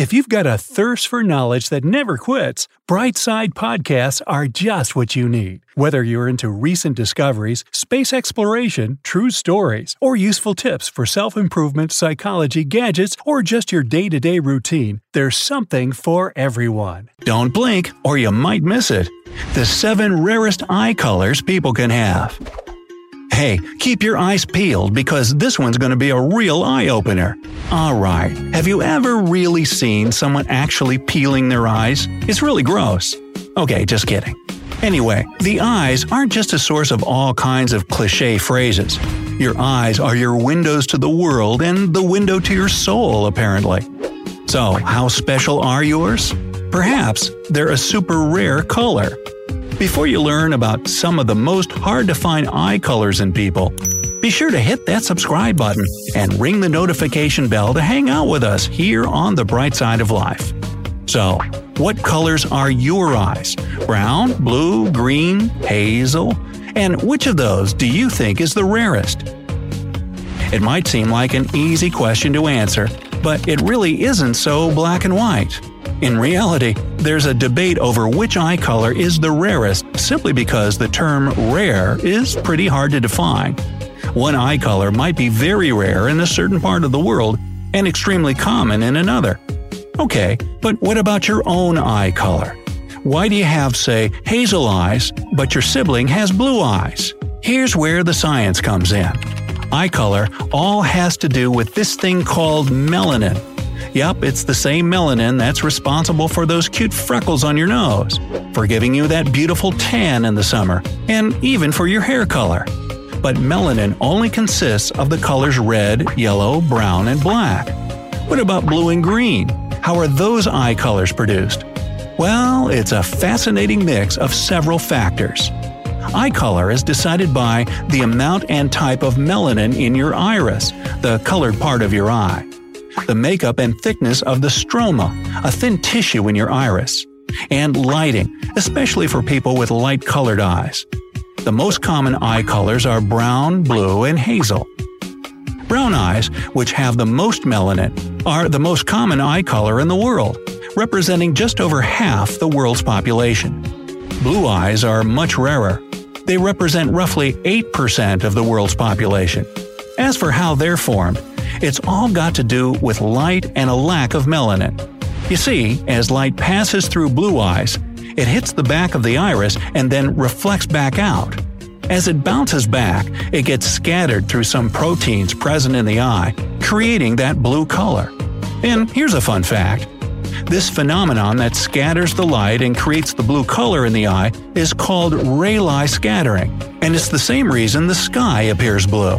If you've got a thirst for knowledge that never quits, Brightside Podcasts are just what you need. Whether you're into recent discoveries, space exploration, true stories, or useful tips for self improvement, psychology, gadgets, or just your day to day routine, there's something for everyone. Don't blink, or you might miss it. The seven rarest eye colors people can have. Hey, keep your eyes peeled because this one's going to be a real eye opener. Alright, have you ever really seen someone actually peeling their eyes? It's really gross. Okay, just kidding. Anyway, the eyes aren't just a source of all kinds of cliche phrases. Your eyes are your windows to the world and the window to your soul, apparently. So, how special are yours? Perhaps they're a super rare color. Before you learn about some of the most hard to find eye colors in people, be sure to hit that subscribe button and ring the notification bell to hang out with us here on the bright side of life. So, what colors are your eyes? Brown, blue, green, hazel? And which of those do you think is the rarest? It might seem like an easy question to answer, but it really isn't so black and white. In reality, there's a debate over which eye color is the rarest simply because the term rare is pretty hard to define. One eye color might be very rare in a certain part of the world and extremely common in another. Okay, but what about your own eye color? Why do you have, say, hazel eyes, but your sibling has blue eyes? Here's where the science comes in. Eye color all has to do with this thing called melanin. Yep, it's the same melanin that's responsible for those cute freckles on your nose, for giving you that beautiful tan in the summer, and even for your hair color. But melanin only consists of the colors red, yellow, brown, and black. What about blue and green? How are those eye colors produced? Well, it's a fascinating mix of several factors. Eye color is decided by the amount and type of melanin in your iris, the colored part of your eye, the makeup and thickness of the stroma, a thin tissue in your iris, and lighting, especially for people with light colored eyes. The most common eye colors are brown, blue, and hazel. Brown eyes, which have the most melanin, are the most common eye color in the world, representing just over half the world's population. Blue eyes are much rarer. They represent roughly 8% of the world's population. As for how they're formed, it's all got to do with light and a lack of melanin. You see, as light passes through blue eyes, it hits the back of the iris and then reflects back out. As it bounces back, it gets scattered through some proteins present in the eye, creating that blue color. And here's a fun fact. This phenomenon that scatters the light and creates the blue color in the eye is called Rayleigh scattering, and it's the same reason the sky appears blue.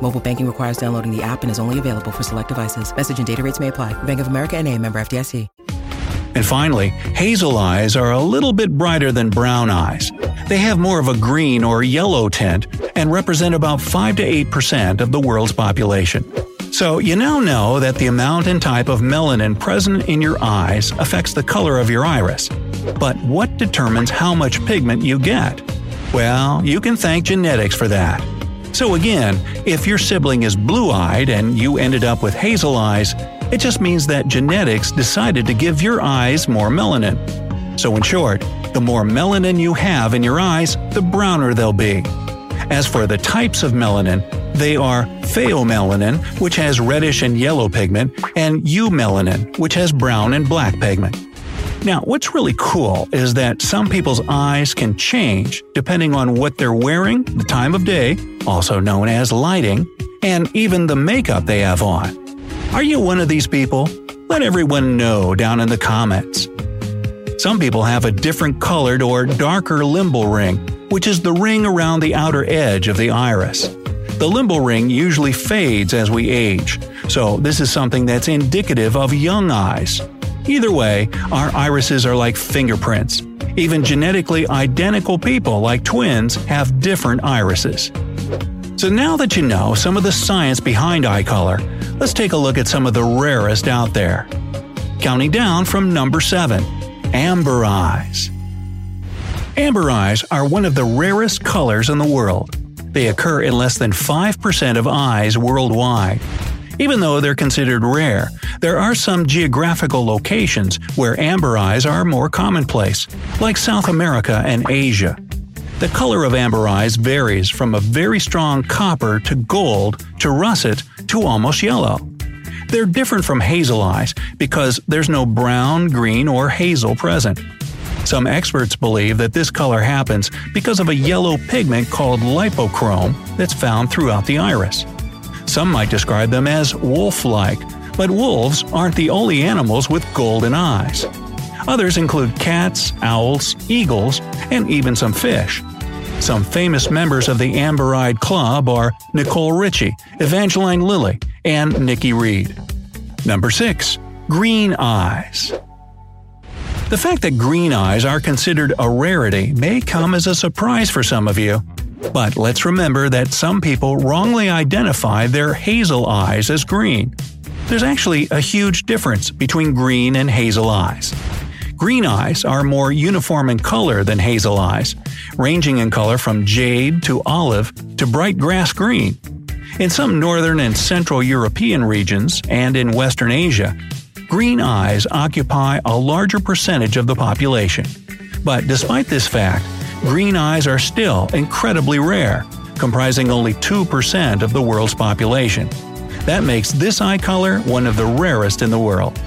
Mobile banking requires downloading the app and is only available for select devices. Message and data rates may apply. Bank of America and a member FDIC. And finally, hazel eyes are a little bit brighter than brown eyes. They have more of a green or yellow tint and represent about 5 to 8% of the world's population. So you now know that the amount and type of melanin present in your eyes affects the color of your iris. But what determines how much pigment you get? Well, you can thank genetics for that. So again, if your sibling is blue-eyed and you ended up with hazel eyes, it just means that genetics decided to give your eyes more melanin. So in short, the more melanin you have in your eyes, the browner they'll be. As for the types of melanin, they are pheomelanin, which has reddish and yellow pigment, and eumelanin, which has brown and black pigment. Now, what's really cool is that some people's eyes can change depending on what they're wearing, the time of day, also known as lighting, and even the makeup they have on. Are you one of these people? Let everyone know down in the comments. Some people have a different colored or darker limbal ring, which is the ring around the outer edge of the iris. The limbal ring usually fades as we age, so this is something that's indicative of young eyes. Either way, our irises are like fingerprints. Even genetically identical people, like twins, have different irises. So now that you know some of the science behind eye color, let's take a look at some of the rarest out there. Counting down from number 7 Amber Eyes. Amber eyes are one of the rarest colors in the world. They occur in less than 5% of eyes worldwide. Even though they're considered rare, there are some geographical locations where amber eyes are more commonplace, like South America and Asia. The color of amber eyes varies from a very strong copper to gold to russet to almost yellow. They're different from hazel eyes because there's no brown, green, or hazel present. Some experts believe that this color happens because of a yellow pigment called lipochrome that's found throughout the iris. Some might describe them as wolf like, but wolves aren't the only animals with golden eyes. Others include cats, owls, eagles, and even some fish. Some famous members of the Amber Eyed Club are Nicole Richie, Evangeline Lilly, and Nikki Reed. Number 6. Green Eyes. The fact that green eyes are considered a rarity may come as a surprise for some of you. But let's remember that some people wrongly identify their hazel eyes as green. There's actually a huge difference between green and hazel eyes. Green eyes are more uniform in color than hazel eyes, ranging in color from jade to olive to bright grass green. In some northern and central European regions and in Western Asia, green eyes occupy a larger percentage of the population. But despite this fact, green eyes are still incredibly rare, comprising only 2% of the world's population. That makes this eye color one of the rarest in the world.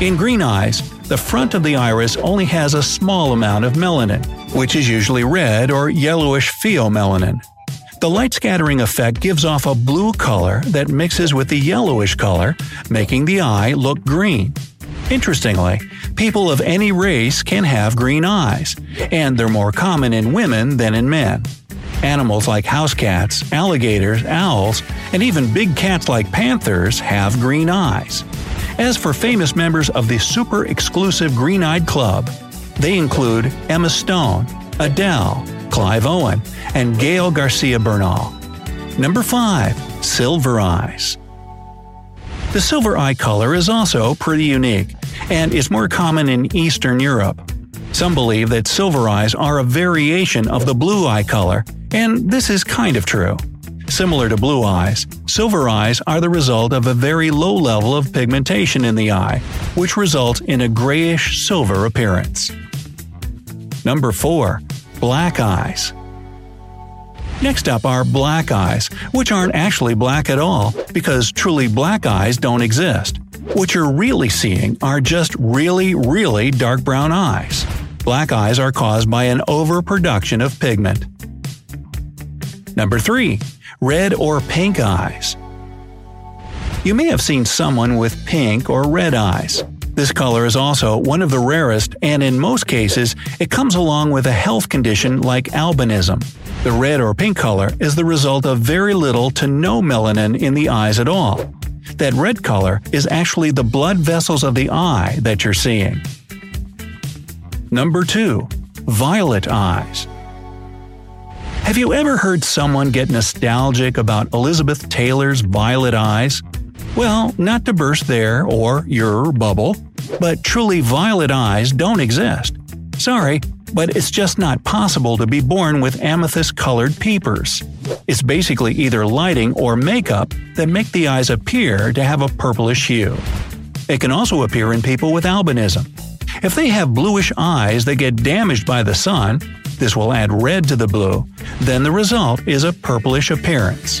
In green eyes, the front of the iris only has a small amount of melanin, which is usually red or yellowish pheomelanin. The light scattering effect gives off a blue color that mixes with the yellowish color, making the eye look green. Interestingly, people of any race can have green eyes, and they're more common in women than in men. Animals like house cats, alligators, owls, and even big cats like panthers have green eyes. As for famous members of the super exclusive Green Eyed Club, they include Emma Stone, Adele, Clive Owen, and Gael Garcia Bernal. Number 5. Silver Eyes. The silver eye color is also pretty unique, and is more common in Eastern Europe. Some believe that silver eyes are a variation of the blue eye color, and this is kind of true. Similar to blue eyes, silver eyes are the result of a very low level of pigmentation in the eye, which results in a grayish silver appearance. Number 4. Black Eyes Next up are black eyes, which aren't actually black at all, because truly black eyes don't exist. What you're really seeing are just really, really dark brown eyes. Black eyes are caused by an overproduction of pigment. Number 3 red or pink eyes. You may have seen someone with pink or red eyes. This color is also one of the rarest, and in most cases, it comes along with a health condition like albinism. The red or pink color is the result of very little to no melanin in the eyes at all. That red color is actually the blood vessels of the eye that you're seeing. Number 2. Violet Eyes have you ever heard someone get nostalgic about Elizabeth Taylor's violet eyes? Well, not to burst their or your bubble, but truly violet eyes don't exist. Sorry, but it's just not possible to be born with amethyst colored peepers. It's basically either lighting or makeup that make the eyes appear to have a purplish hue. It can also appear in people with albinism. If they have bluish eyes that get damaged by the sun, This will add red to the blue. Then the result is a purplish appearance.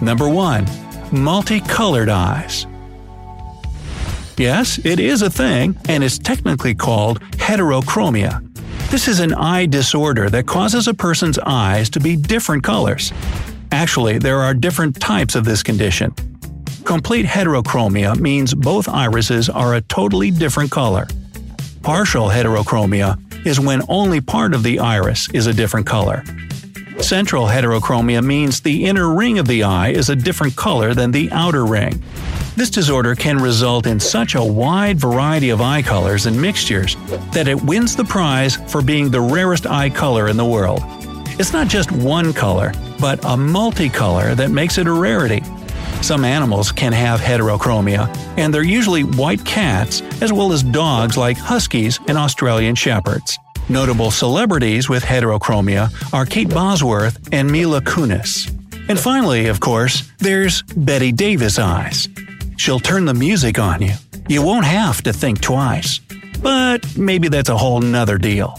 Number 1. Multicolored eyes. Yes, it is a thing, and it's technically called heterochromia. This is an eye disorder that causes a person's eyes to be different colors. Actually, there are different types of this condition. Complete heterochromia means both irises are a totally different color. Partial heterochromia is when only part of the iris is a different color. Central heterochromia means the inner ring of the eye is a different color than the outer ring. This disorder can result in such a wide variety of eye colors and mixtures that it wins the prize for being the rarest eye color in the world. It's not just one color, but a multicolor that makes it a rarity. Some animals can have heterochromia, and they're usually white cats as well as dogs like huskies and Australian shepherds. Notable celebrities with heterochromia are Kate Bosworth and Mila Kunis. And finally, of course, there's Bette Davis eyes. She'll turn the music on you. You won't have to think twice. But maybe that's a whole nother deal.